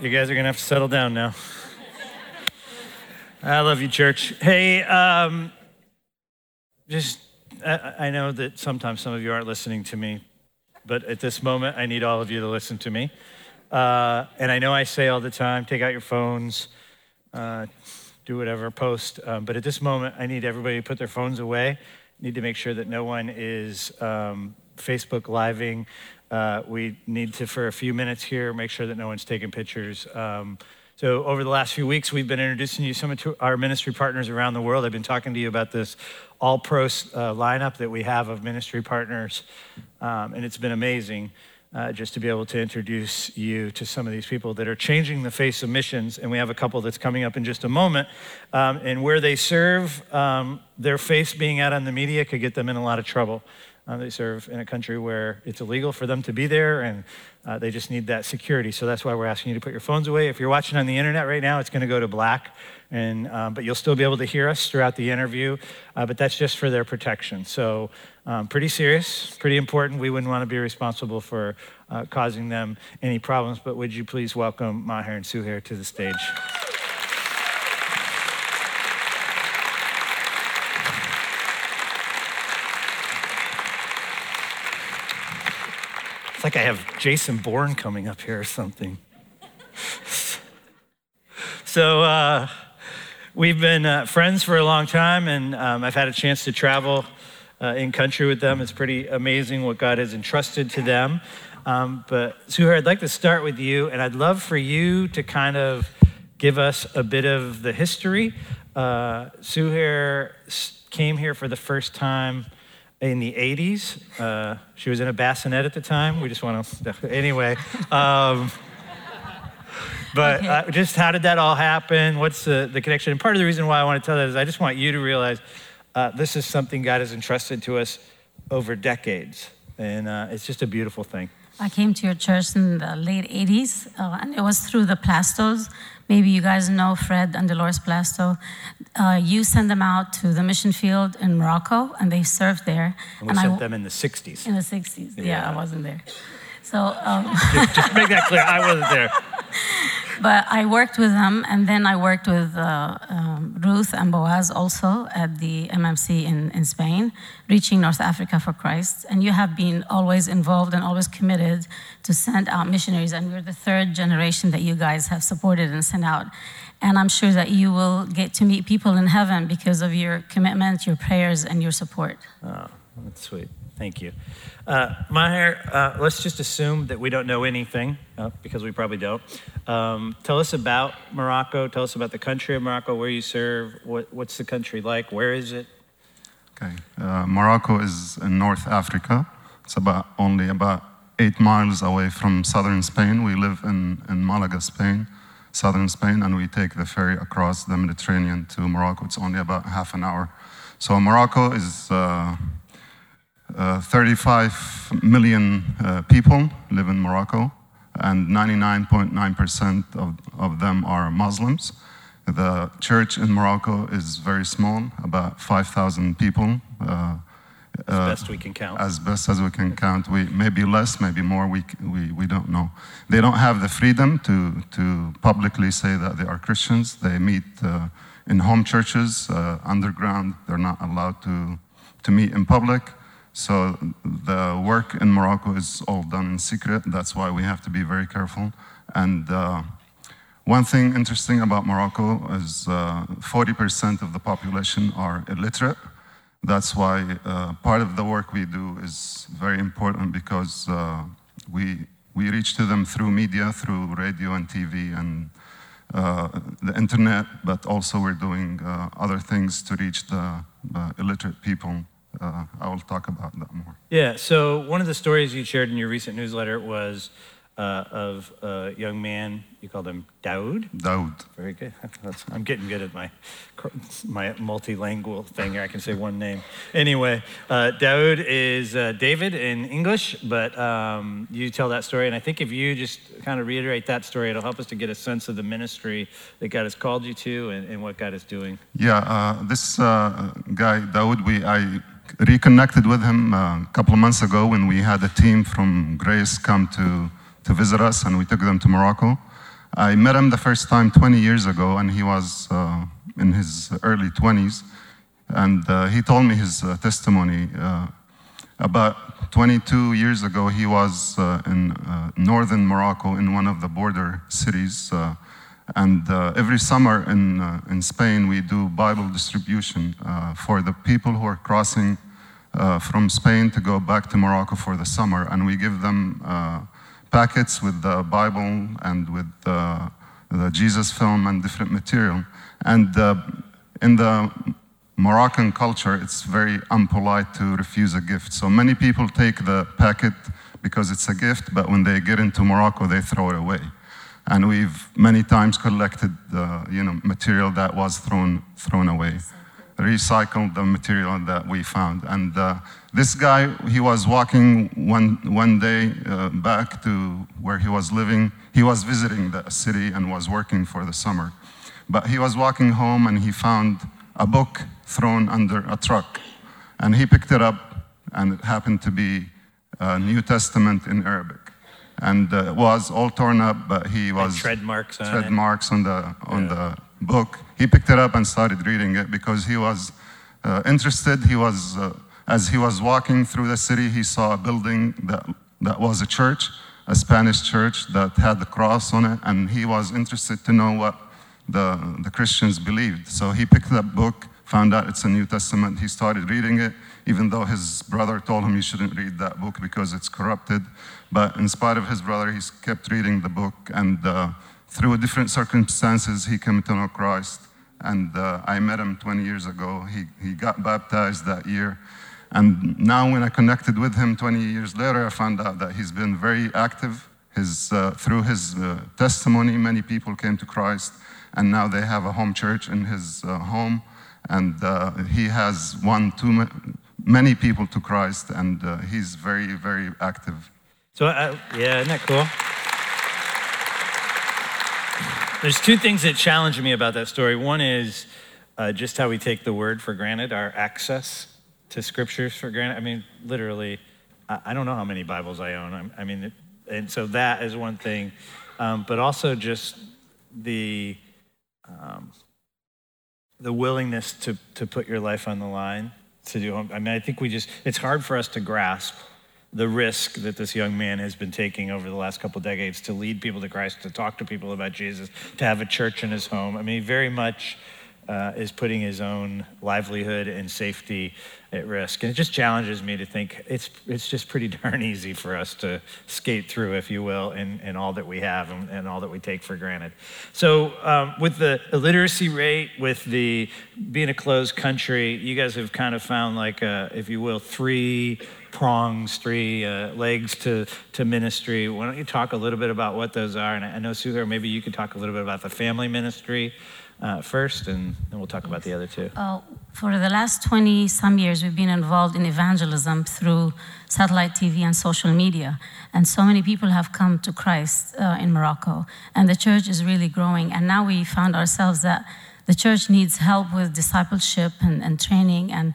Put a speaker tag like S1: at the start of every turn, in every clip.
S1: you guys are going to have to settle down now. I love you, church. Hey, um, just, I, I know that sometimes some of you aren't listening to me, but at this moment, I need all of you to listen to me. Uh, and I know I say all the time take out your phones, uh, do whatever, post. Um, but at this moment, I need everybody to put their phones away. Need to make sure that no one is um, Facebook living. Uh, we need to, for a few minutes here, make sure that no one's taking pictures. Um, so, over the last few weeks, we've been introducing you some of our ministry partners around the world. I've been talking to you about this all pro uh, lineup that we have of ministry partners, um, and it's been amazing. Uh, just to be able to introduce you to some of these people that are changing the face of missions. And we have a couple that's coming up in just a moment. Um, and where they serve, um, their face being out on the media could get them in a lot of trouble. Uh, they serve in a country where it's illegal for them to be there, and uh, they just need that security. So that's why we're asking you to put your phones away. If you're watching on the internet right now, it's going to go to black, and um, but you'll still be able to hear us throughout the interview. Uh, but that's just for their protection. So um, pretty serious, pretty important. We wouldn't want to be responsible for uh, causing them any problems. But would you please welcome Maher and Suhair to the stage? It's like I have Jason Bourne coming up here or something. so, uh, we've been uh, friends for a long time, and um, I've had a chance to travel uh, in country with them. It's pretty amazing what God has entrusted to them. Um, but, Suhair, I'd like to start with you, and I'd love for you to kind of give us a bit of the history. Uh, Suhair came here for the first time in the 80s. Uh, she was in a bassinet at the time. We just want to, anyway. Um, but okay. uh, just how did that all happen? What's the, the connection? And part of the reason why I want to tell that is I just want you to realize uh, this is something God has entrusted to us over decades. And uh, it's just a beautiful thing.
S2: I came to your church in the late 80s, uh, and it was through the Plastos. Maybe you guys know Fred and Dolores Plasto. Uh, you sent them out to the mission field in Morocco, and they served there.
S1: And we and sent I, them in the 60s.
S2: In the 60s, yeah, yeah I wasn't there. So
S1: um, just, just make that clear. I wasn't there.
S2: but I worked with them, and then I worked with uh, um, Ruth and Boaz also at the MMC in, in Spain, reaching North Africa for Christ. And you have been always involved and always committed to send out missionaries. And we're the third generation that you guys have supported and sent out. And I'm sure that you will get to meet people in heaven because of your commitment, your prayers, and your support.
S1: Oh, that's sweet. Thank you. Uh, Maher, uh, let's just assume that we don't know anything, uh, because we probably don't. Um, tell us about Morocco. Tell us about the country of Morocco, where you serve. What, what's the country like? Where is it?
S3: Okay. Uh, Morocco is in North Africa. It's about only about eight miles away from southern Spain. We live in, in Malaga, Spain, southern Spain, and we take the ferry across the Mediterranean to Morocco. It's only about half an hour. So Morocco is uh, uh, 35 million uh, people live in Morocco, and 99.9% of, of them are Muslims. The church in Morocco is very small, about 5,000 people.
S1: Uh, as uh, best we can count.
S3: As best as we can count. We, maybe less, maybe more, we, we, we don't know. They don't have the freedom to, to publicly say that they are Christians. They meet uh, in home churches, uh, underground. They're not allowed to, to meet in public. So the work in Morocco is all done in secret. That's why we have to be very careful. And uh, one thing interesting about Morocco is uh, 40% of the population are illiterate. That's why uh, part of the work we do is very important because uh, we, we reach to them through media, through radio and TV and uh, the internet, but also we're doing uh, other things to reach the illiterate people uh, I will talk about that more.
S1: Yeah. So one of the stories you shared in your recent newsletter was uh, of a young man. You called him Daoud.
S3: Daoud.
S1: Very good. That's, I'm getting good at my my multilingual thing. Here. I can say one name. Anyway, uh, Daoud is uh, David in English, but um, you tell that story, and I think if you just kind of reiterate that story, it'll help us to get a sense of the ministry that God has called you to and, and what God is doing.
S3: Yeah. Uh, this uh, guy Daoud, we I reconnected with him a couple of months ago when we had a team from Grace come to, to visit us and we took them to Morocco. I met him the first time 20 years ago, and he was uh, in his early 20s. And uh, he told me his uh, testimony. Uh, about 22 years ago, he was uh, in uh, northern Morocco in one of the border cities. And uh, every summer in, uh, in Spain, we do Bible distribution uh, for the people who are crossing from Spain to go back to Morocco for the summer. And we give them packets with the Bible and with the, the Jesus film and different material. And uh, in the Moroccan culture, it's very unpolite to refuse a gift. So many people take the packet because it's a gift, but when they get into Morocco, they throw it away. And we've many times collected the you know, material that was thrown, thrown away recycled the material that we found. And uh, this guy, he was walking one, one day uh, back to where he was living. He was visiting the city and was working for the summer. But he was walking home and he found a book thrown under a truck. And he picked it up, and it happened to be a New Testament in Arabic. And uh, it was all torn up, but he was.
S1: And tread marks on
S3: tread
S1: it.
S3: marks on the, on yeah. the book. He picked it up and started reading it because he was uh, interested. He was, uh, as he was walking through the city, he saw a building that, that was a church, a Spanish church that had the cross on it, and he was interested to know what the, the Christians believed. So he picked that book, found out it's a New Testament. He started reading it, even though his brother told him he shouldn't read that book because it's corrupted. But in spite of his brother, he kept reading the book and uh, through different circumstances, he came to know Christ. And uh, I met him 20 years ago. He, he got baptized that year. And now, when I connected with him 20 years later, I found out that he's been very active. His, uh, through his uh, testimony, many people came to Christ. And now they have a home church in his uh, home. And uh, he has won too ma- many people to Christ. And he's very, very active.
S1: So, yeah, isn't that cool? There's two things that challenge me about that story. One is uh, just how we take the word for granted, our access to scriptures for granted. I mean, literally, I, I don't know how many Bibles I own. I, I mean, and so that is one thing, um, but also just the um, the willingness to to put your life on the line to do. I mean, I think we just it's hard for us to grasp the risk that this young man has been taking over the last couple decades to lead people to Christ, to talk to people about Jesus, to have a church in his home. I mean, very much uh, is putting his own livelihood and safety at risk. And it just challenges me to think it's, it's just pretty darn easy for us to skate through, if you will, in, in all that we have and, and all that we take for granted. So, um, with the illiteracy rate, with the being a closed country, you guys have kind of found, like, a, if you will, three prongs, three uh, legs to, to ministry. Why don't you talk a little bit about what those are? And I know, Suhair, maybe you could talk a little bit about the family ministry uh, first, and then we'll talk about the other two.
S2: Uh, for the last 20 some years, we've been involved in evangelism through satellite TV and social media. And so many people have come to Christ uh, in Morocco, and the church is really growing. And now we found ourselves that the church needs help with discipleship and, and training and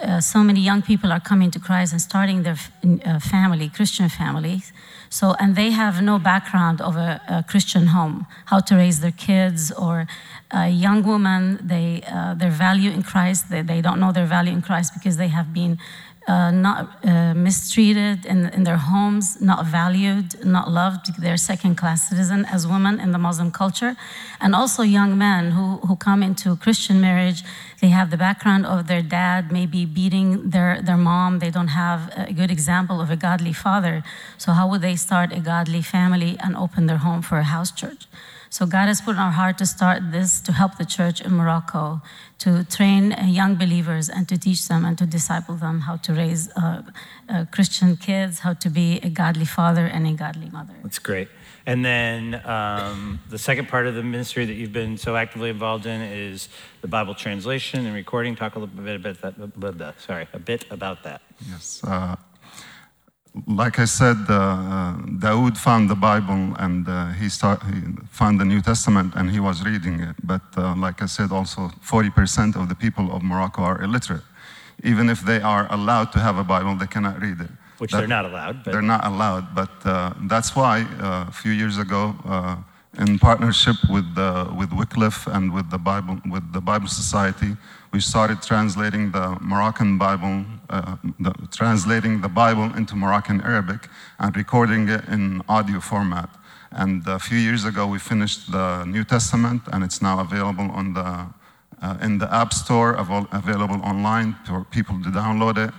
S2: uh, so many young people are coming to Christ and starting their uh, family, Christian families. So, and they have no background of a, a, Christian home, how to raise their kids, or a young woman, they, uh, their value in Christ, they, they don't know their value in Christ because they have been uh, not uh, mistreated in, in their homes, not valued, not loved. They're second class citizen as women in the Muslim culture. And also young men who, who come into Christian marriage, they have the background of their dad maybe beating their, their mom. They don't have a good example of a godly father. So, how would they start a godly family and open their home for a house church? So God has put in our heart to start this to help the church in Morocco, to train uh, young believers and to teach them and to disciple them how to raise uh, uh, Christian kids, how to be a godly father and a godly mother.
S1: That's great. And then um, the second part of the ministry that you've been so actively involved in is the Bible translation and recording. Talk a little bit about that. Sorry, a bit about that.
S3: Yes. Uh, like I said, uh, uh, Daoud found the Bible and uh, he, start, he, found the New Testament and he was reading it. But uh, like I said, also 40% of the people of Morocco are illiterate. Even if they are allowed to have a Bible, they cannot read it.
S1: Which that, they're not allowed.
S3: But. They're not allowed. But uh, that's why uh, a few years ago, in partnership with, with Wycliffe and with the, Bible, with the Bible Society, we started translating the Moroccan Bible, uh, the, translating the Bible into Moroccan Arabic and recording it in audio format. And a few years ago, we finished the New Testament, and it's now available on the, uh, in the App Store, available online for people to download it,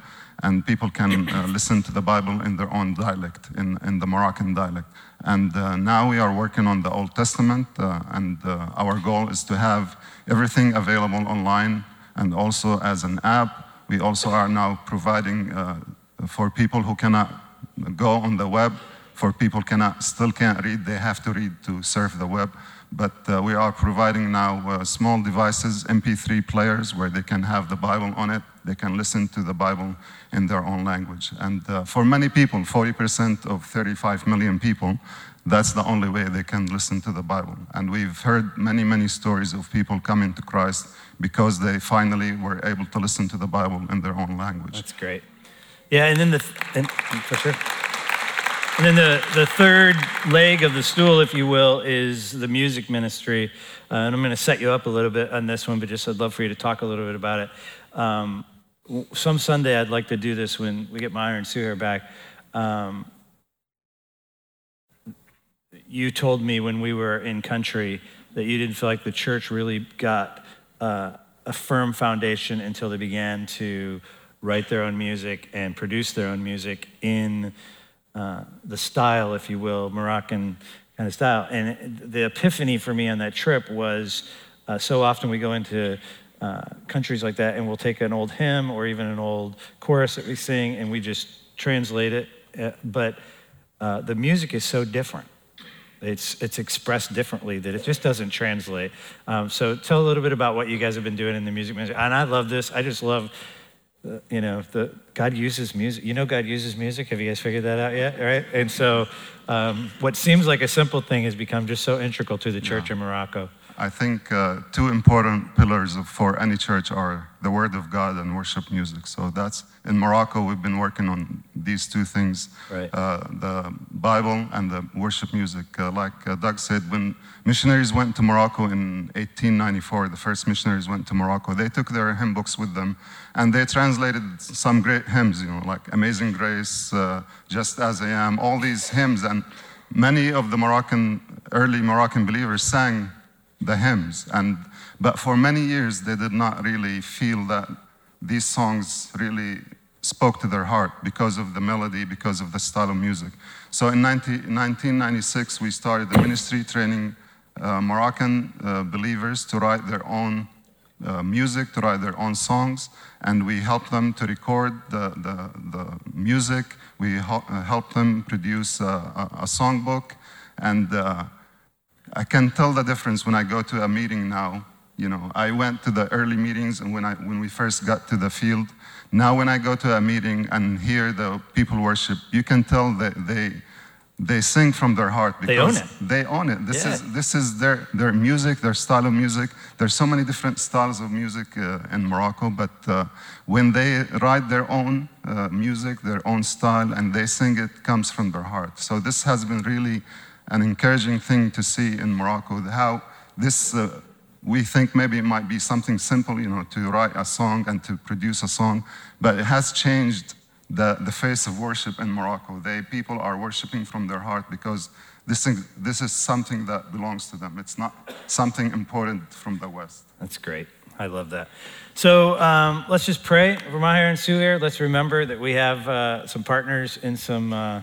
S3: and people can uh, listen to the Bible in their own dialect, in, in the Moroccan dialect. And uh, now we are working on the Old Testament, uh, and our goal is to have everything available online and also as an app. We also are now providing uh, for people who cannot go on the web for people cannot still can't read they have to read to surf the web. But uh, we are providing now uh, small devices mp3 players where they can have the bible on it. They can listen to the bible in their own language. And uh, for many people 40% of 35 million people that's the only way they can listen to the bible and we've heard many many stories of people coming to christ because they finally were able to listen to the bible in their own language
S1: that's great yeah and then the and, for sure and then the, the third leg of the stool, if you will, is the music ministry. Uh, and I'm going to set you up a little bit on this one, but just I'd love for you to talk a little bit about it. Um, some Sunday, I'd like to do this when we get Maher and Suhair back. Um, you told me when we were in country that you didn't feel like the church really got uh, a firm foundation until they began to write their own music and produce their own music in uh, the style, if you will, Moroccan kind of style. And the epiphany for me on that trip was uh, so often we go into uh, countries like that and we'll take an old hymn or even an old chorus that we sing and we just translate it. Uh, but uh, the music is so different. It's, it's expressed differently that it just doesn't translate. Um, so tell a little bit about what you guys have been doing in the music ministry. And I love this. I just love you know, the, God uses music. You know, God uses music. Have you guys figured that out yet? Right? And so, um, what seems like a simple thing has become just so integral to the church yeah. in Morocco.
S3: I think uh, two important pillars for any church are the Word of God and worship music. So that's in Morocco. We've been working on these two things: right. uh, the Bible and the worship music. Uh, like uh, Doug said, when missionaries went to Morocco in 1894, the first missionaries went to Morocco. They took their hymn books with them, and they translated some great hymns. You know, like "Amazing Grace," uh, "Just as I Am," all these hymns, and many of the Moroccan early Moroccan believers sang the hymns. And, but for many years, they did not really feel that these songs really spoke to their heart because of the melody, because of the style of music. So in 19, 1996, we started the ministry training uh, Moroccan uh, believers to write their own uh, music, to write their own songs, and we helped them to record the, the, the music. We uh, helped them produce a, a, a songbook, and uh, I can tell the difference when I go to a meeting now. You know, I went to the early meetings and when, I, when we first got to the field. Now, when I go to a meeting and hear the people worship, you can tell that they, they sing from their heart
S1: because they own it.
S3: They own it. This yeah. is this is their their music, their style of music. There's so many different styles of music uh, in Morocco, but uh, when they write their own uh, music, their own style, and they sing it, comes from their heart. So this has been really an encouraging thing to see in Morocco, how this, uh, we think maybe it might be something simple, you know, to write a song and to produce a song, but it has changed the, the face of worship in Morocco. They, people are worshiping from their heart because this, thing, this is something that belongs to them. It's not something important from the West.
S1: That's great. I love that. So um, let's just pray for Maher and Suhair. Let's remember that we have uh, some partners in some. Uh,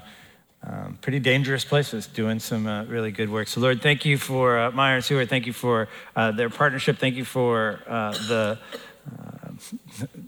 S1: um, pretty dangerous places doing some uh, really good work. So, Lord, thank you for uh, Maher and Suhair. Thank you for uh, their partnership. Thank you for uh, the uh,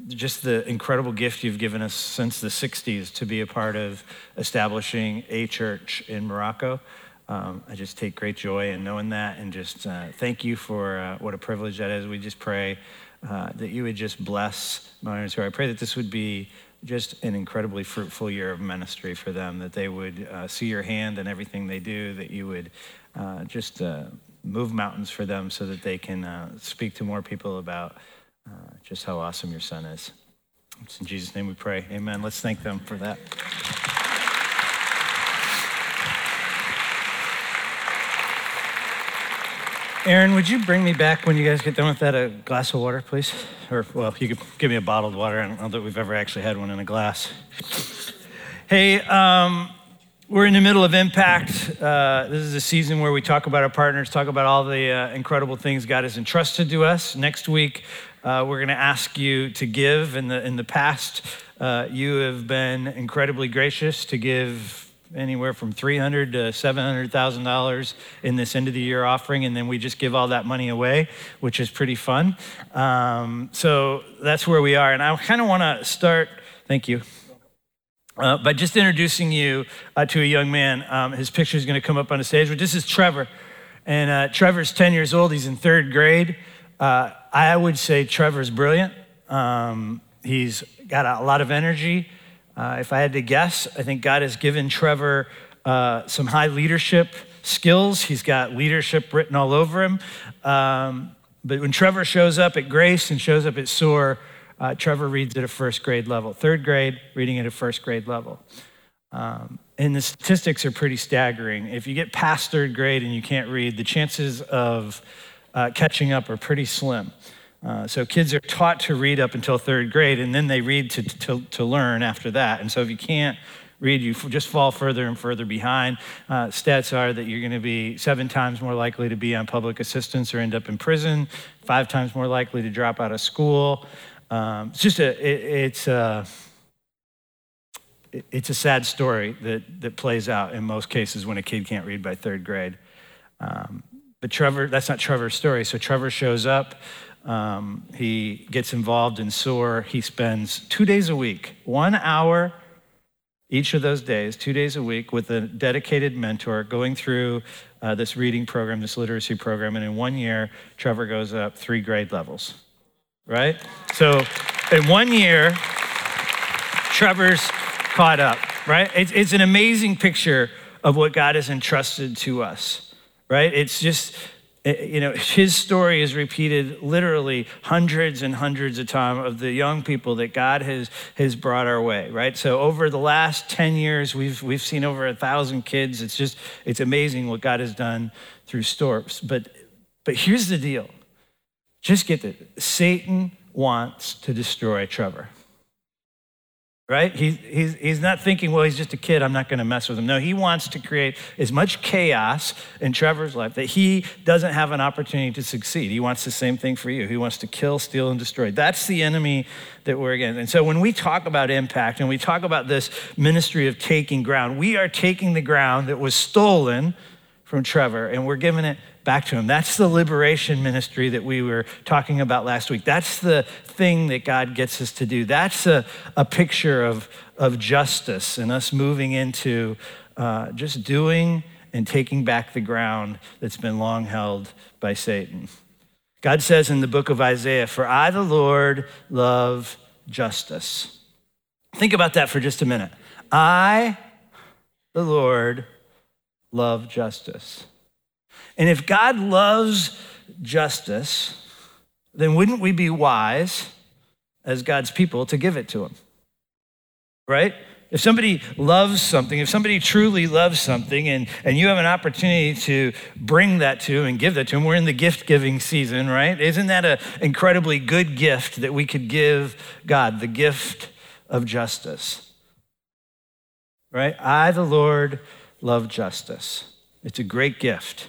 S1: just the incredible gift you've given us since the 60s to be a part of establishing a church in Morocco. Um, I just take great joy in knowing that and just uh, thank you for what a privilege that is. We just pray that you would just bless Maher and I pray that this would be just an incredibly fruitful year of ministry for them, that they would uh, see your hand in everything they do, that you would uh, just uh, move mountains for them so that they can uh, speak to more people about uh, just how awesome your son is. It's in Jesus' name we pray. Amen. Let's thank them for that. Aaron, would you bring me back when you guys get done with that a glass of water, please? Or, well, you could give me a bottled water. I don't know that we've ever actually had one in a glass. Hey, um, we're in the middle of Impact. Uh, this is a season where we talk about our partners, talk about all the uh, incredible things God has entrusted to us. Next week, uh, we're going to ask you to give. In the in the past, uh, you have been incredibly gracious to give anywhere from 300 to 700,000 dollars in this end of the year offering, and then we just give all that money away, which is pretty fun. Um, so that's where we are, and I kind of want to start. Thank you. Uh, by just introducing you uh, to a young man, um, his picture is going to come up on the stage. But this is Trevor, and uh, Trevor's 10 years old. He's in third grade. Uh, I would say Trevor's brilliant. Um, he's got a lot of energy. Uh, if I had to guess, I think God has given Trevor uh, some high leadership skills. He's got leadership written all over him. Um, but when Trevor shows up at Grace and shows up at SOAR, uh, Trevor reads at a first grade level. Third grade, reading at a first grade level. Um, and the statistics are pretty staggering. If you get past third grade and you can't read, the chances of uh, catching up are pretty slim. Uh, so kids are taught to read up until third grade, and then they read to, to, to learn after that. And so if you can't read, you just fall further and further behind. Uh, stats are that you're going to be seven times more likely to be on public assistance or end up in prison, five times more likely to drop out of school. Um, it's just a, it, it's a, it's a sad story that, that plays out in most cases when a kid can't read by third grade. Um, but Trevor, that's not Trevor's story. So Trevor shows up. Um, he gets involved in SOAR. He spends two days a week, one hour each of those days, two days a week, with a dedicated mentor going through uh, this reading program, this literacy program. And in one year, Trevor goes up three grade levels, right? So in one year, Trevor's caught up, right? It's, it's an amazing picture of what God has entrusted to us, right? It's just you know, his story is repeated literally hundreds and hundreds of times of the young people that God has, has brought our way, right? So over the last 10 years, we've, we've seen over a thousand kids. It's just, it's amazing what God has done through storms. But, but here's the deal. Just get it. Satan wants to destroy Trevor right? He, he's, he's not thinking, well, he's just a kid, I'm not going to mess with him. No, he wants to create as much chaos in Trevor's life that he doesn't have an opportunity to succeed. He wants the same thing for you. He wants to kill, steal, and destroy. That's the enemy that we're against. And so when we talk about impact and we talk about this ministry of taking ground, we are taking the ground that was stolen from Trevor and we're giving it back to him. That's the liberation ministry that we were talking about last week. That's the thing that God gets us to do. That's a, a picture of, of justice and us moving into uh, just doing and taking back the ground that's been long held by Satan. God says in the book of Isaiah, For I, the Lord, love justice. Think about that for just a minute. I, the Lord, love justice. And if God loves justice, then wouldn't we be wise as God's people to give it to him? Right? If somebody loves something, if somebody truly loves something, and, and you have an opportunity to bring that to him and give that to them, we're in the gift giving season, right? Isn't that an incredibly good gift that we could give God, the gift of justice? Right? I, the Lord, love justice. It's a great gift.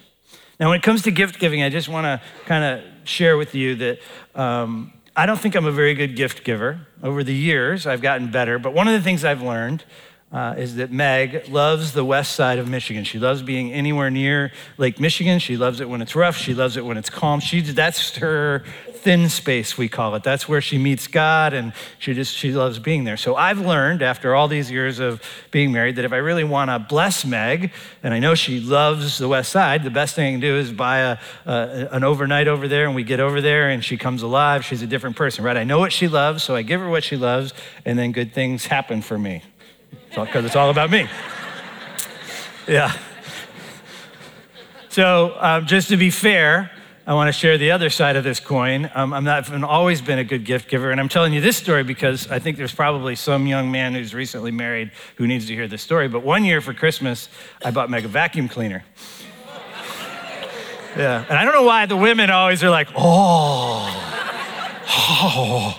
S1: Now, when it comes to gift giving, I just want to kind of share with you that um, I don't think I'm a very good gift giver. Over the years, I've gotten better, but one of the things I've learned uh, is that Meg loves the west side of Michigan. She loves being anywhere near Lake Michigan. She loves it when it's rough. She loves it when it's calm. She, that's her thin space, we call it. That's where she meets God, and she just she loves being there. So I've learned after all these years of being married that if I really want to bless Meg, and I know she loves the West Side, the best thing I can do is buy a, a an overnight over there, and we get over there, and she comes alive. She's a different person, right? I know what she loves, so I give her what she loves, and then good things happen for me. Because it's all about me. Yeah. So, um, just to be fair, I want to share the other side of this coin. Um, I'm not, I've always been a good gift giver, and I'm telling you this story because I think there's probably some young man who's recently married who needs to hear this story. But one year for Christmas, I bought Meg a vacuum cleaner. Yeah. And I don't know why the women always are like, oh, oh.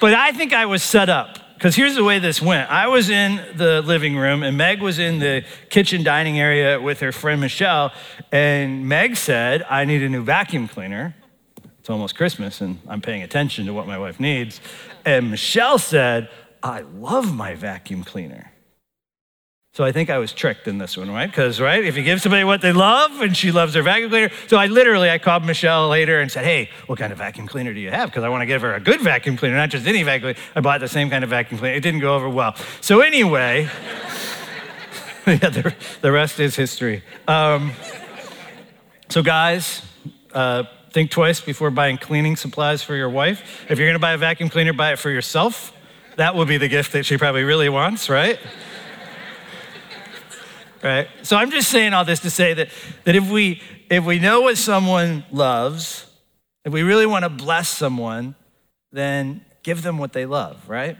S1: But I think I was set up. Because here's the way this went. I was in the living room, and Meg was in the kitchen dining area with her friend Michelle. And Meg said, I need a new vacuum cleaner. It's almost Christmas, and I'm paying attention to what my wife needs. And Michelle said, I love my vacuum cleaner. So I think I was tricked in this one, right? Because, right, if you give somebody what they love and she loves her vacuum cleaner. So I literally, I called Michelle later and said, hey, what kind of vacuum cleaner do you have? Because I want to give her a good vacuum cleaner, not just any vacuum cleaner. I bought the same kind of vacuum cleaner. It didn't go over well. So anyway, yeah, the, the, rest is history. Um, so guys, uh, think twice before buying cleaning supplies for your wife. If you're going to buy a vacuum cleaner, buy it for yourself. That will be the gift that she probably really wants, right? Right? So I'm just saying all this to say that, that if, we, if we know what someone loves, if we really want to bless someone, then give them what they love, right?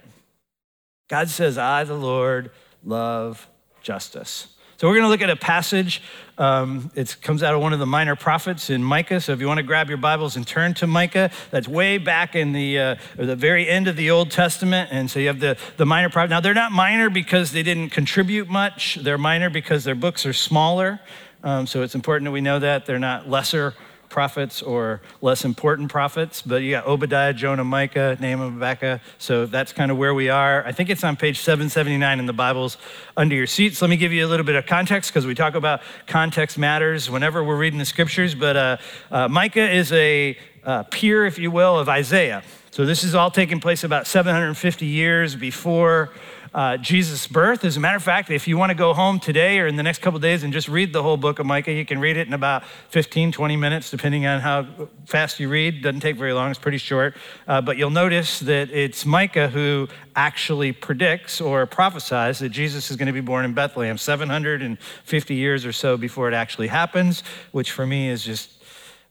S1: God says, I, the Lord, love justice. So we're going to look at a passage. Um, it comes out of one of the minor prophets in Micah. So if you want to grab your Bibles and turn to Micah, that's way back in the uh, the very end of the Old Testament. And so you have the the minor prophet. Now they're not minor because they didn't contribute much. They're minor because their books are smaller. Um, so it's important that we know that they're not lesser prophets or less important prophets, but you got Obadiah, Jonah, Micah, Nahum, Habakkuk. So that's kind of where we are. I think it's on page 779 in the Bibles under your seats. Let me give you a little bit of context because we talk about context matters whenever we're reading the scriptures. But uh, uh, Micah is a uh, peer, if you will, of Isaiah. So this is all taking place about 750 years before uh, Jesus' birth. As a matter of fact, if you want to go home today or in the next couple days and just read the whole book of Micah, you can read it in about 15, 20 minutes, depending on how fast you read. Doesn't take very long, it's pretty short. Uh, but you'll notice that it's Micah who actually predicts or prophesies that Jesus is going to be born in Bethlehem 750 years or so before it actually happens, which for me is just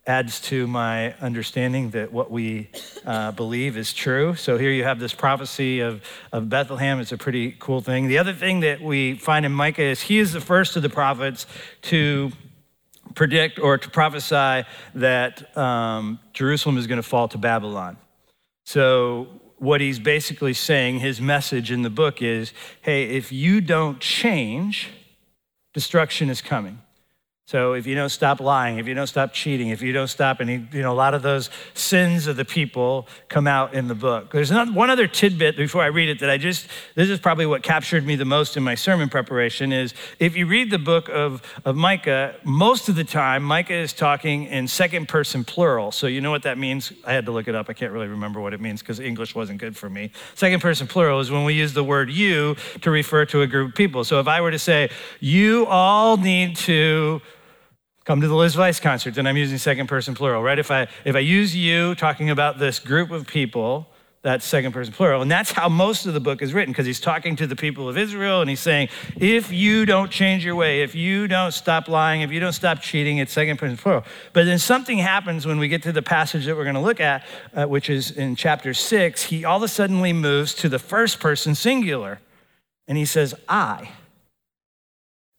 S1: adds to my understanding that what we uh, believe is true. So here you have this prophecy of, of Bethlehem. It's a pretty cool thing. The other thing that we find in Micah is he is the first of the prophets to predict or to prophesy that um, Jerusalem is going to fall to Babylon. So what he's basically saying, his message in the book is hey, if you don't change, destruction is coming. So if you don't stop lying, if you don't stop cheating, if you don't stop, and you know, a lot of those sins of the people come out in the book. There's not, one other tidbit before I read it that I just, this is probably what captured me the most in my sermon preparation is if you read the book of, of Micah, most of the time, Micah is talking in second person plural. So you know what that means? I had to look it up. I can't really remember what it means because English wasn't good for me. Second person plural is when we use the word you to refer to a group of people. So if I were to say, you all need to come to the Liz Weiss concert, then I'm using second person plural, right? If I, if I use you talking about this group of people, that's second person plural. And that's how most of the book is written because he's talking to the people of Israel and he's saying, if you don't change your way, if you don't stop lying, if you don't stop cheating, it's second person plural. But then something happens when we get to the passage that we're going to look at, uh, which is in chapter six. He all of a sudden moves to the first person singular and he says, I.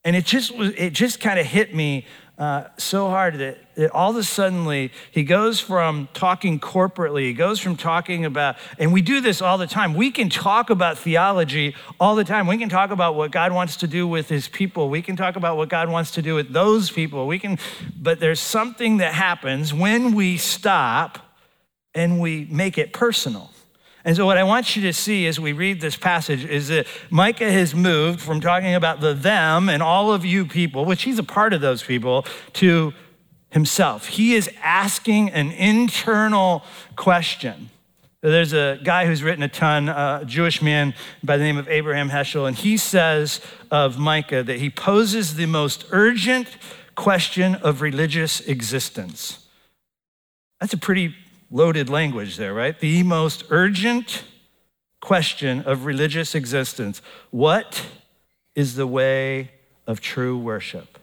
S1: And it just was, it just kind of hit me uh, so hard that, that all of a sudden he goes from talking corporately, he goes from talking about, and we do this all the time. We can talk about theology all the time. We can talk about what God wants to do with his people. We can talk about what God wants to do with those people. We can, but there's something that happens when we stop and we make it personal. And so, what I want you to see as we read this passage is that Micah has moved from talking about the them and all of you people, which he's a part of those people, to himself. He is asking an internal question. There's a guy who's written a ton, a Jewish man by the name of Abraham Heschel, and he says of Micah that he poses the most urgent question of religious existence. That's a pretty loaded language there, right? The most urgent question of religious existence What is the way of true worship?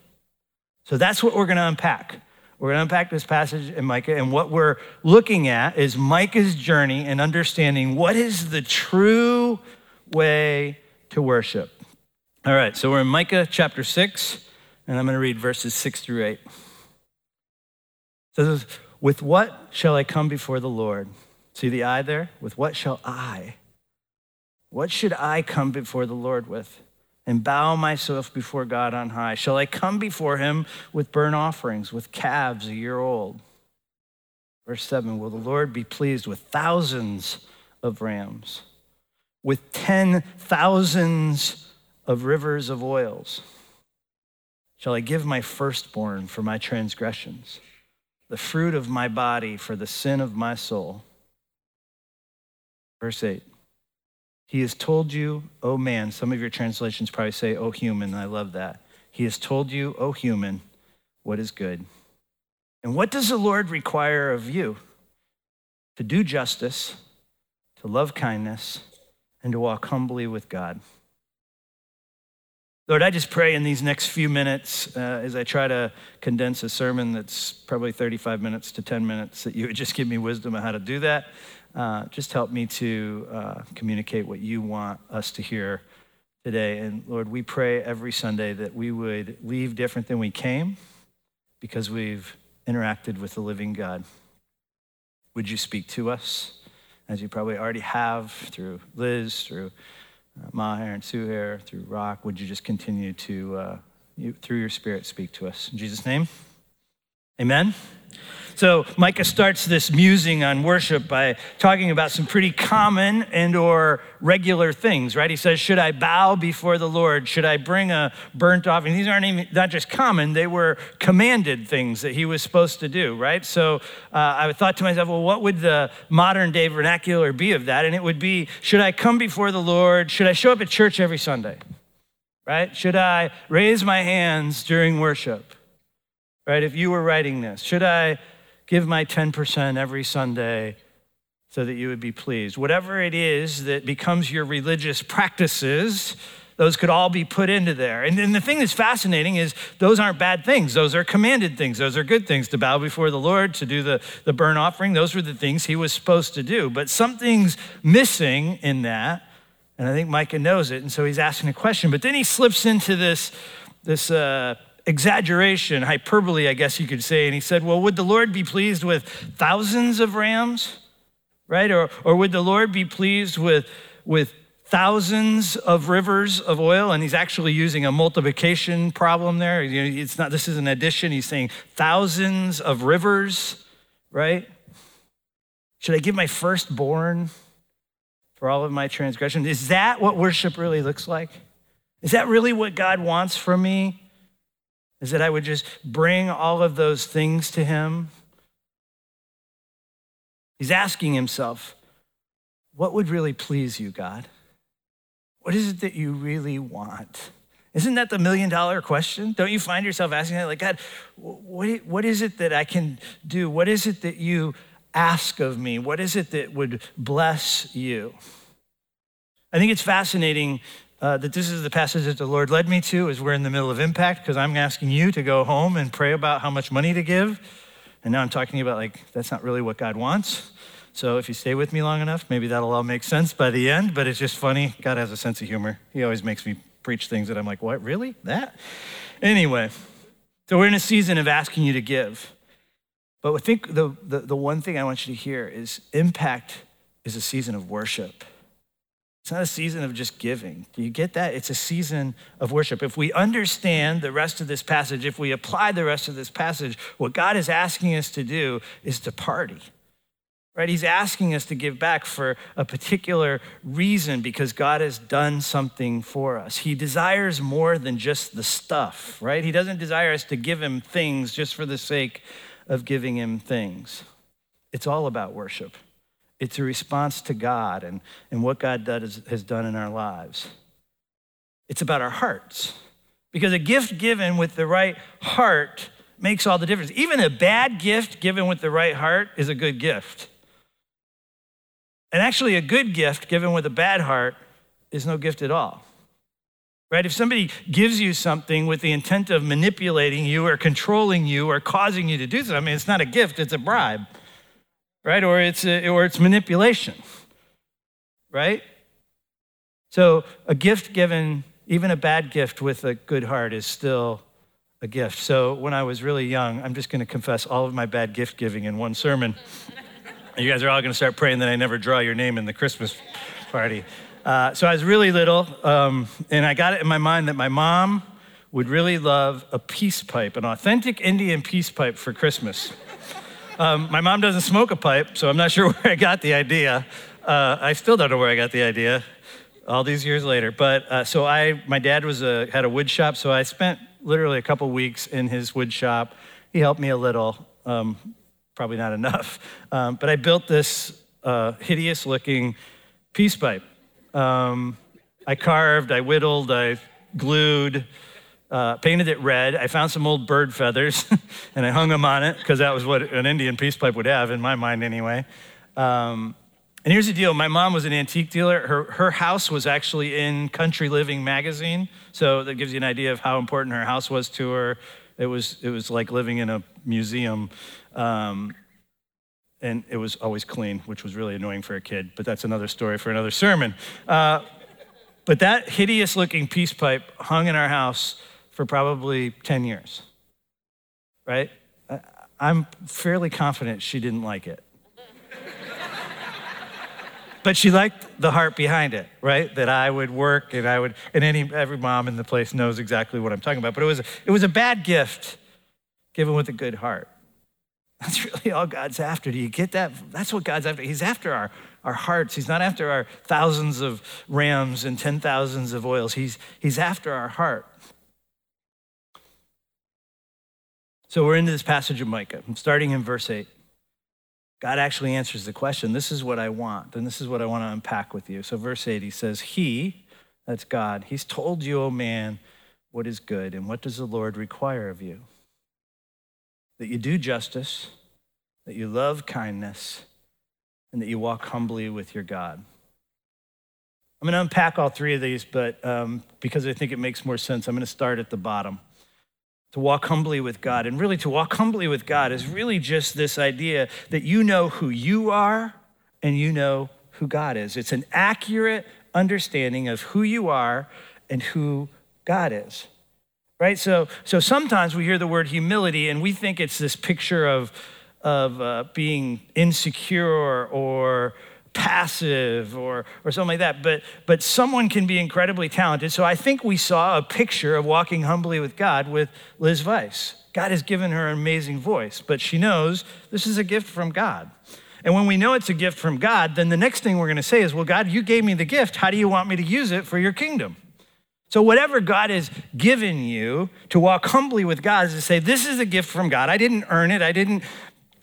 S1: So that's what we're going to unpack. We're going to unpack this passage in Micah, and what we're looking at is Micah's journey and understanding what is the true way to worship. All right, so we're in Micah chapter 6, and I'm going to read verses 6 through 8. says, With what shall I come before the Lord? See the I there? With what shall I? What should I come before the Lord with? And bow myself before God on high? Shall I come before him with burnt offerings, with calves a year old? Verse 7 Will the Lord be pleased with thousands of rams, with ten thousands of rivers of oils? Shall I give my firstborn for my transgressions, the fruit of my body for the sin of my soul? Verse 8 He has told you, O man, some of your translations probably say, O human, I love that. He has told you, O human, what is good. And what does the Lord require of you? To do justice, to love kindness, and to walk humbly with God. Lord, I just pray in these next few minutes uh, as I try to condense a sermon that's probably 35 minutes to 10 minutes that you would just give me wisdom on how to do that. Uh, just help me to uh, communicate what you want us to hear today. And Lord, we pray every Sunday that we would leave different than we came because we've interacted with the living God. Would you speak to us as you probably already have through Liz, through Maher and Suhair, through Rock? Would you just continue to, uh, you, through your spirit, speak to us? In Jesus' name, amen. So Micah starts this musing on worship by talking about some pretty common and or regular things, right? He says, "Should I bow before the Lord? Should I bring a burnt offering?" These aren't even not just common; they were commanded things that he was supposed to do, right? So uh, I thought to myself, well, what would the modern day vernacular be of that? And it would be, "Should I come before the Lord? Should I show up at church every Sunday?" Right? Should I raise my hands during worship? Right? If you were writing this, should I give my 10% every Sunday so that you would be pleased. Whatever it is that becomes your religious practices, those could all be put into there. And then the thing that's fascinating is those aren't bad things. Those are commanded things. Those are good things to bow before the Lord, to do the, the burnt offering. Those were the things he was supposed to do. But something's missing in that. And I think Micah knows it. And so he's asking a question. But then he slips into this, this uh, exaggeration, hyperbole, I guess you could say. And he said, Well, would the Lord be pleased with thousands of rams? Right? Or, or would the Lord be pleased with, with thousands of rivers of oil? And he's actually using a multiplication problem there. It's not, this is an addition. He's saying thousands of rivers, right? Should I give my firstborn for all of my transgressions? Is that what worship really looks like? Is that really what God wants from me? Is that I would just bring all of those things to him. He's asking himself, what would really please you, God? What is it that you really want? Isn't that the million dollar question? Don't you find yourself asking that? Like, God, what, what is it that I can do? What is it that you ask of me? What is it that would bless you? I think it's fascinating uh, that this is the passage that the Lord led me to as we're in the middle of impact, because I'm asking you to go home and pray about how much money to give. And now I'm talking about like, that's not really what God wants. So if you stay with me long enough, maybe that'll all make sense by the end. But it's just funny. God has a sense of humor. He always makes me preach things that I'm like, what, really? That? Anyway, so we're in a season of asking you to give. But I think the, the, the one thing I want you to hear is impact is a season of worship. It's not a season of just giving. Do you get that? It's a season of worship. If we understand the rest of this passage, if we apply the rest of this passage, what God is asking us to do is to party. Right? He's asking us to give back for a particular reason because God has done something for us. He desires more than just the stuff, right? He doesn't desire us to give him things just for the sake of giving him things. It's all about worship. It's a response to God and, and what God does, has done in our lives. It's about our hearts. Because a gift given with the right heart makes all the difference. Even a bad gift given with the right heart is a good gift. And actually, a good gift given with a bad heart is no gift at all. Right? If somebody gives you something with the intent of manipulating you or controlling you or causing you to do something, I mean, it's not a gift, it's a bribe right? Or it's, a, or it's manipulation, right? So a gift given, even a bad gift with a good heart, is still a gift. So when I was really young, I'm just going to confess all of my bad gift giving in one sermon. you guys are all going to start praying that I never draw your name in the Christmas party. Uh, so I was really little, um, and I got it in my mind that my mom would really love a peace pipe, an authentic Indian peace pipe for Christmas. Um, my mom doesn't smoke a pipe, so I'm not sure where I got the idea. Uh, I still don't know where I got the idea all these years later. But uh, so I, my dad was a, had a wood shop, so I spent literally a couple weeks in his wood shop. He helped me a little, um, probably not enough. Um, but I built this uh, hideous looking peace pipe. Um, I carved, I whittled, I glued, uh, painted it red. I found some old bird feathers and I hung them on it because that was what an Indian peace pipe would have, in my mind anyway. Um, and here's the deal my mom was an antique dealer. Her, her house was actually in Country Living magazine. So that gives you an idea of how important her house was to her. It was, it was like living in a museum. Um, and it was always clean, which was really annoying for a kid, but that's another story for another sermon. Uh, but that hideous looking peace pipe hung in our house for probably 10 years, right? I'm fairly confident she didn't like it but she liked the heart behind it, right? That I would work and I would, and any every mom in the place knows exactly what I'm talking about. But it was it was a bad gift given with a good heart. That's really all God's after. Do you get that? That's what God's after. He's after our, our hearts. He's not after our thousands of rams and ten thousands of oils. He's, he's after our heart. So we're into this passage of Micah. I'm starting in verse 8. God actually answers the question this is what I want, and this is what I want to unpack with you. So, verse 8, he says, He, that's God, He's told you, O man, what is good, and what does the Lord require of you? That you do justice, that you love kindness, and that you walk humbly with your God. I'm going to unpack all three of these, but um, because I think it makes more sense, I'm going to start at the bottom to walk humbly with God. And really, to walk humbly with God is really just this idea that you know who you are and you know who God is. It's an accurate understanding of who you are and who God is. Right? So, so sometimes we hear the word humility and we think it's this picture of, of uh, being insecure or passive or, or something like that. But, but someone can be incredibly talented. So I think we saw a picture of walking humbly with God with Liz Weiss. God has given her an amazing voice, but she knows this is a gift from God. And when we know it's a gift from God, then the next thing we're going to say is, Well, God, you gave me the gift. How do you want me to use it for your kingdom? So, whatever God has given you to walk humbly with God is to say, This is a gift from God. I didn't earn it. I didn't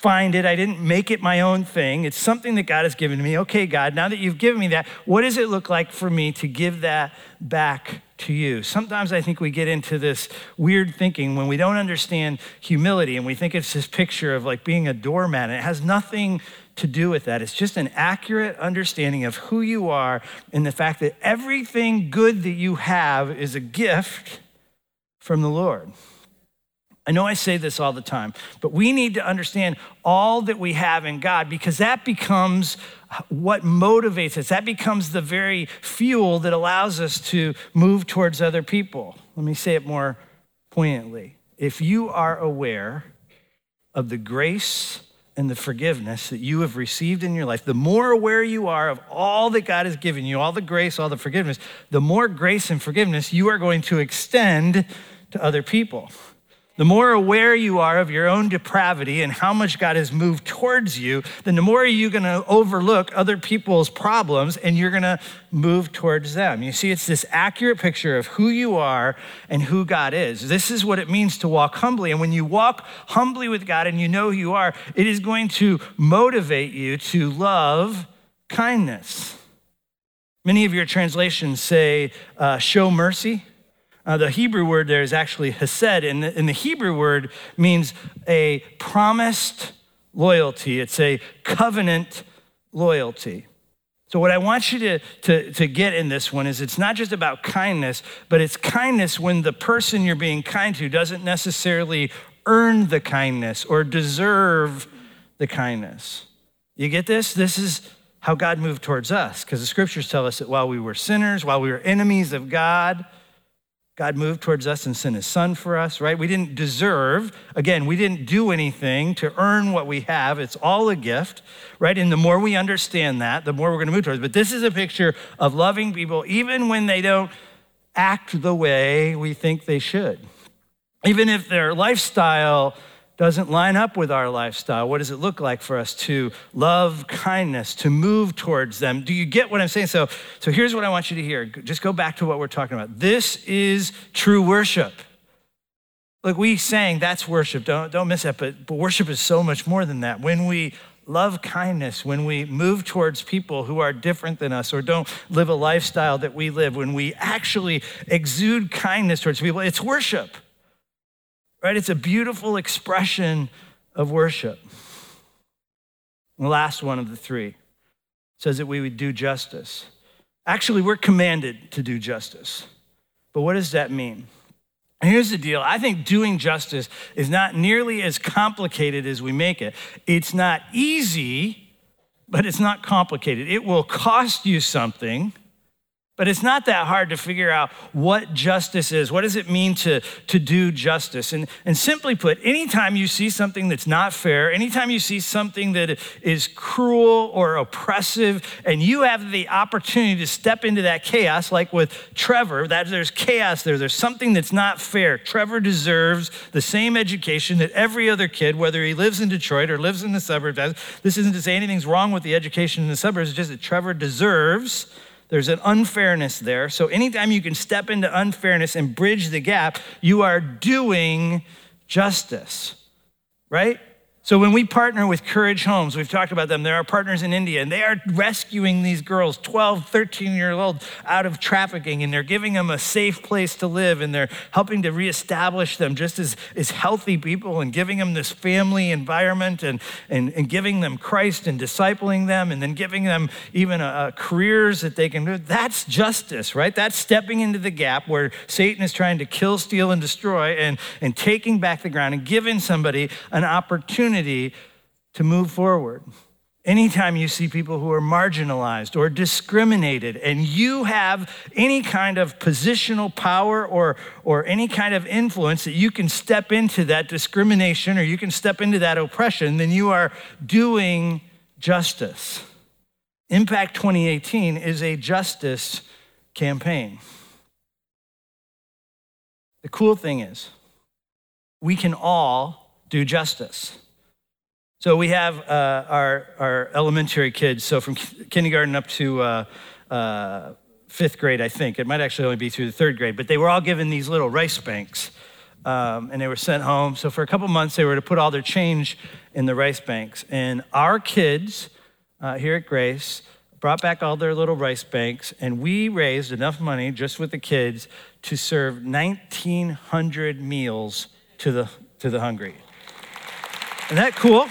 S1: find it. I didn't make it my own thing. It's something that God has given to me. Okay, God, now that you've given me that, what does it look like for me to give that back to you? Sometimes I think we get into this weird thinking when we don't understand humility and we think it's this picture of like being a doormat. And it has nothing to do with that. It's just an accurate understanding of who you are and the fact that everything good that you have is a gift from the Lord. I know I say this all the time, but we need to understand all that we have in God because that becomes what motivates us. That becomes the very fuel that allows us to move towards other people. Let me say it more poignantly. If you are aware of the grace and the forgiveness that you have received in your life, the more aware you are of all that God has given you, all the grace, all the forgiveness, the more grace and forgiveness you are going to extend to other people the more aware you are of your own depravity and how much God has moved towards you, then the more you're going to overlook other people's problems and you're going to move towards them. You see, it's this accurate picture of who you are and who God is. This is what it means to walk humbly. And when you walk humbly with God and you know who you are, it is going to motivate you to love kindness. Many of your translations say, uh, show mercy. Uh, the Hebrew word there is actually hesed, and the, and the Hebrew word means a promised loyalty. It's a covenant loyalty. So, what I want you to, to, to get in this one is it's not just about kindness, but it's kindness when the person you're being kind to doesn't necessarily earn the kindness or deserve the kindness. You get this? This is how God moved towards us, because the scriptures tell us that while we were sinners, while we were enemies of God, God moved towards us and sent his son for us, right? We didn't deserve, again, we didn't do anything to earn what we have. It's all a gift, right? And the more we understand that, the more we're going to move towards. But this is a picture of loving people even when they don't act the way we think they should. Even if their lifestyle doesn't line up with our lifestyle, what does it look like for us to love kindness, to move towards them? Do you get what I'm saying? So, so here's what I want you to hear. Just go back to what we're talking about. This is true worship. Like we sang, that's worship. Don't, don't miss that. But, but worship is so much more than that. When we love kindness, when we move towards people who are different than us or don't live a lifestyle that we live, when we actually exude kindness towards people, it's worship right? It's a beautiful expression of worship. The last one of the three says that we would do justice. Actually, we're commanded to do justice. But what does that mean? Here's the deal I think doing justice is not nearly as complicated as we make it. It's not easy, but it's not complicated. It will cost you something but it's not that hard to figure out what justice is. What does it mean to, to do justice? And, and simply put, anytime you see something that's not fair, anytime you see something that is cruel or oppressive, and you have the opportunity to step into that chaos, like with Trevor, that there's chaos there, there's something that's not fair. Trevor deserves the same education that every other kid, whether he lives in Detroit or lives in the suburbs. This isn't to say anything's wrong with the education in the suburbs, it's just that Trevor deserves there's an unfairness there. So, anytime you can step into unfairness and bridge the gap, you are doing justice, right? So when we partner with Courage Homes, we've talked about them, they're our partners in India, and they are rescuing these girls, 12, 13 year old, out of trafficking, and they're giving them a safe place to live, and they're helping to reestablish them just as, as healthy people and giving them this family environment and, and, and giving them Christ and discipling them, and then giving them even a, a careers that they can do. That's justice, right? That's stepping into the gap where Satan is trying to kill, steal, and destroy, and, and taking back the ground and giving somebody an opportunity opportunity to move forward. Anytime you see people who are marginalized or discriminated, and you have any kind of positional power or, or any kind of influence that you can step into that discrimination or you can step into that oppression, then you are doing justice. Impact 2018 is a justice campaign. The cool thing is, we can all do justice. So we have uh, our, our elementary kids, so from kindergarten up to uh, uh, fifth grade, I think. It might actually only be through the third grade, but they were all given these little rice banks. Um, and they were sent home. So for a couple months, they were to put all their change in the rice banks. And our kids uh, here at Grace brought back all their little rice banks, and we raised enough money just with the kids to serve 1,900 meals to the, to the hungry. Isn't that cool?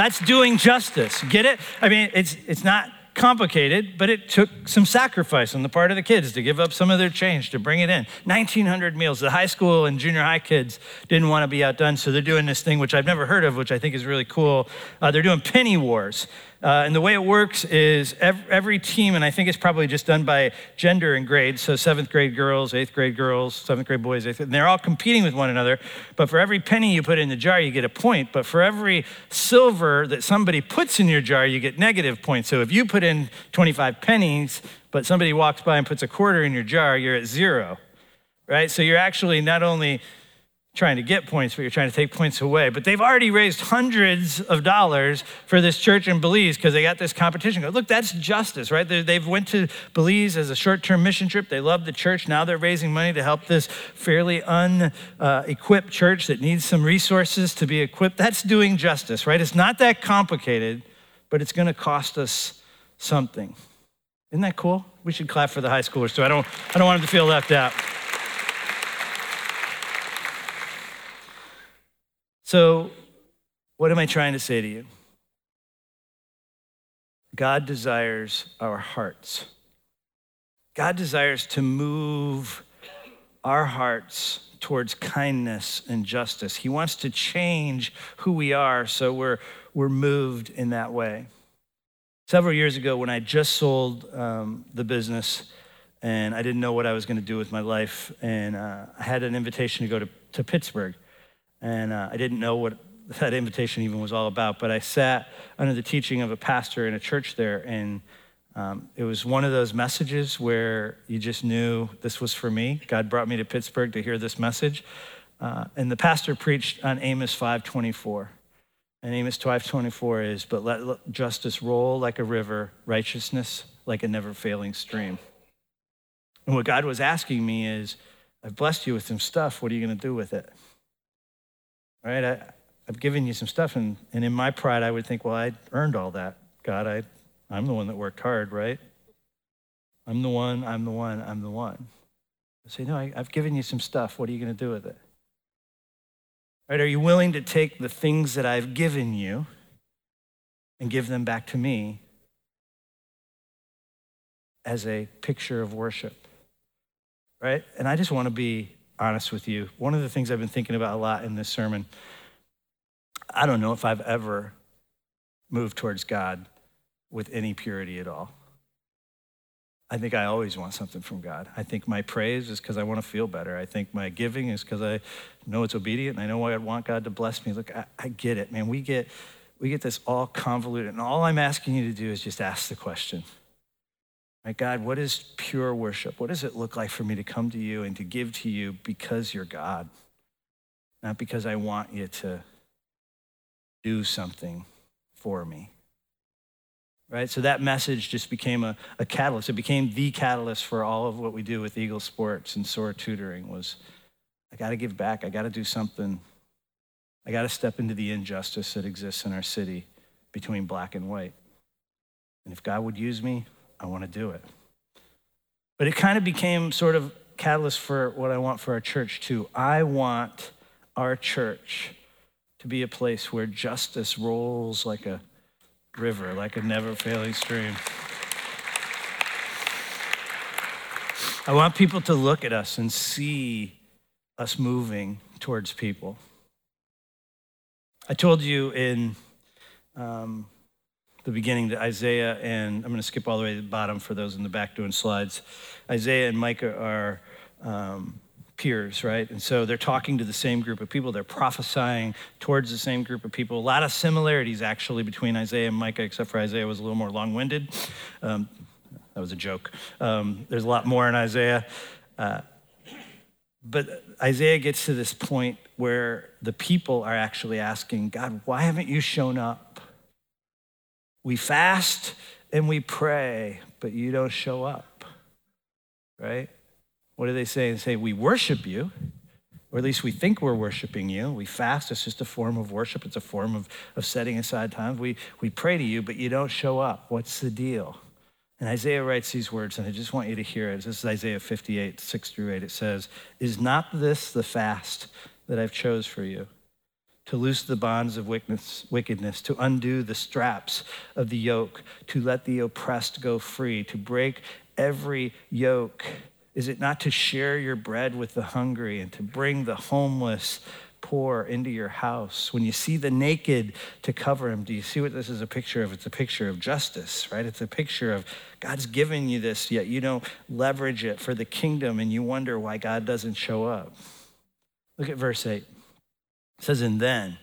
S1: That's doing justice. Get it? I mean, it's, it's not complicated, but it took some sacrifice on the part of the kids to give up some of their change to bring it in. 1,900 meals. The high school and junior high kids didn't want to be outdone, so they're doing this thing, which I've never heard of, which I think is really cool. Uh, they're doing penny wars. Uh, and the way it works is every, every, team, and I think it's probably just done by gender and grade, so seventh grade girls, eighth grade girls, seventh grade boys, eighth, and they're all competing with one another. But for every penny you put in the jar, you get a point. But for every silver that somebody puts in your jar, you get negative points. So if you put in 25 pennies, but somebody walks by and puts a quarter in your jar, you're at zero, right? So you're actually not only trying to get points, but you're trying to take points away. But they've already raised hundreds of dollars for this church in Belize because they got this competition. Look, that's justice, right? They, have went to Belize as a short-term mission trip. They love the church. Now they're raising money to help this fairly unequipped uh, church that needs some resources to be equipped. That's doing justice, right? It's not that complicated, but it's going to cost us something. Isn't that cool? We should clap for the high schoolers too. I don't, I don't want them to feel left out. So, what am I trying to say to you? God desires our hearts. God desires to move our hearts towards kindness and justice. He wants to change who we are so we're, we're moved in that way. Several years ago, when I just sold um, the business, and I didn't know what I was going to do with my life. And uh, I had an invitation to go to, to Pittsburgh, and uh, I didn't know what that invitation even was all about. But I sat under the teaching of a pastor in a church there, and um, it was one of those messages where you just knew this was for me. God brought me to Pittsburgh to hear this message. Uh, and the pastor preached on Amos 5:24. And Amos 5:24 is, "But let justice roll like a river, righteousness like a never-failing stream." And what God was asking me is, I've blessed you with some stuff. What are you going to do with it? Right? I, I've given you some stuff, and, and in my pride, I would think, well, I earned all that. God, I, I'm the one that worked hard, right? I'm the one, I'm the one, I'm the one. I say, no, I, I've given you some stuff. What are you going to do with it? Right? Are you willing to take the things that I've given you and give them back to me as a picture of worship? Right? And I just want to be honest with you. One of the things I've been thinking about a lot in this sermon, I don't know if I've ever moved towards God with any purity at all. I think I always want something from God. I think my praise is because I want to feel better. I think my giving is because I know it's obedient and I know I want God to bless me. Look, I, I, get it, man. We get, we get this all convoluted. And all I'm asking you to do is just ask the question. Right, God, what is pure worship? What does it look like for me to come to you and to give to you because you're God? Not because I want you to do something for me right? So that message just became a, a catalyst. It became the catalyst for all of what we do with Eagle Sports and SOAR tutoring was I got to give back. I got to do something. I got to step into the injustice that exists in our city between black and white. And if God would use me, I want to do it. But it kind of became sort of catalyst for what I want for our church too. I want our church to be a place where justice rolls like a river, like a never failing stream. I want people to look at us and see us moving towards people. I told you in um, the beginning to Isaiah and I'm going to skip all the way to the bottom for those in the back doing slides. Isaiah and Micah are um, peers, right? And so they're talking to the same group of people. They're prophesying towards the same group of people. A lot of similarities actually between Isaiah and Micah, except for Isaiah was a little more long winded. Um, that was a joke. Um, there's a lot more in Isaiah. Uh, but Isaiah gets to this point where the people are actually asking, God, why haven't you shown up? We fast and we pray, but you don't show up, right? what do they say? They say, We worship you, or at least we think we're worshiping you. We fast, it's just a form of worship, it's a form of, of setting aside time. We, we pray to you, but you don't show up. What's the deal? And Isaiah writes these words, and I just want you to hear it. This is Isaiah 58, 6 through 8. It says, Is not this the fast that I've chose for you? To loose the bonds of wickedness, to undo the straps of the yoke, to let the oppressed go free, to break every yoke is it not to share your bread with the hungry and to bring the homeless poor into your house? When you see the naked, to cover him. Do you see what this is a picture of? It's a picture of justice, right? It's a picture of God's given you this, yet you don't leverage it for the kingdom and you wonder why God doesn't show up. Look at verse 8. It says, And then,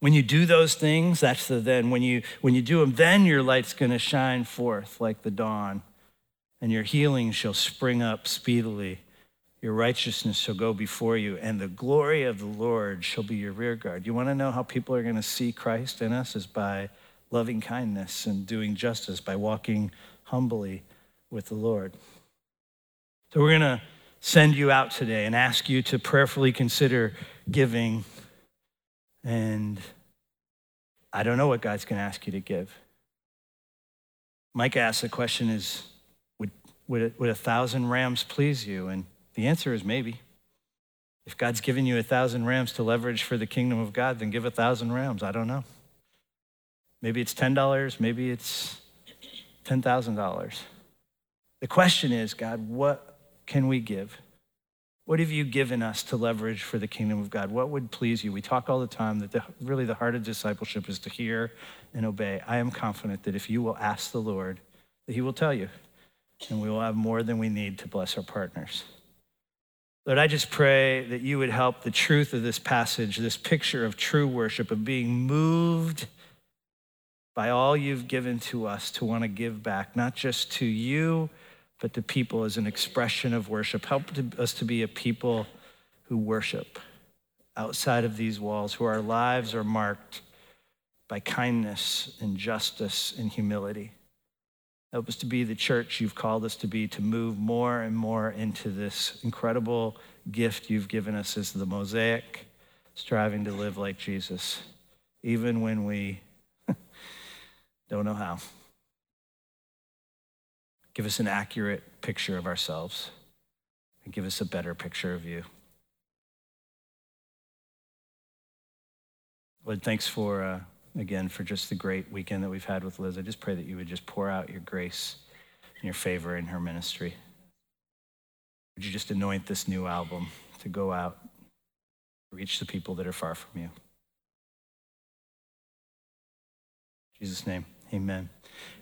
S1: when you do those things, that's the then. When you when you do them, then your light's going to shine forth like the dawn and your healing shall spring up speedily. Your righteousness shall go before you, and the glory of the Lord shall be your rear guard. You want to know how people are going to see Christ in us? Is by loving kindness and doing justice, by walking humbly with the Lord. So we're going to send you out today and ask you to prayerfully consider giving. And I don't know what God's going to ask you to give. Micah asked the question is, would a, would a thousand rams please you? And the answer is maybe. If God's given you a thousand rams to leverage for the kingdom of God, then give a thousand rams. I don't know. Maybe it's $10, maybe it's $10,000. The question is, God, what can we give? What have you given us to leverage for the kingdom of God? What would please you? We talk all the time that the, really the heart of discipleship is to hear and obey. I am confident that if you will ask the Lord, that he will tell you. and we will have more than we need to bless our partners. Lord, I just pray that you would help the truth of this passage, this picture of true worship, of being moved by all you've given to us to want to give back, not just to you, but to people as an expression of worship. Help us to be a people who worship outside of these walls, who our lives are marked by kindness and justice and humility. Help us to be the church you've called us to be, to move more and more into this incredible gift you've given us as the mosaic, striving to live like Jesus, even when we don't know how. Give us an accurate picture of ourselves and give us a better picture of you. Lord, thanks for. Uh, again for just the great weekend that we've had with Liz. I just pray that you would just pour out your grace and your favor in her ministry. Would you just anoint this new album to go out, reach the people that are far from you? In Jesus' name, amen.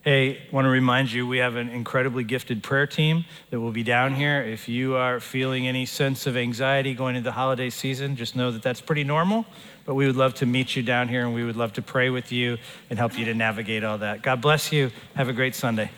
S1: Hey, want to remind you we have an incredibly gifted prayer team that will be down here. If you are feeling any sense of anxiety going into the holiday season, just know that that's pretty normal. But we would love to meet you down here and we would love to pray with you and help you to navigate all that. God bless you. Have a great Sunday.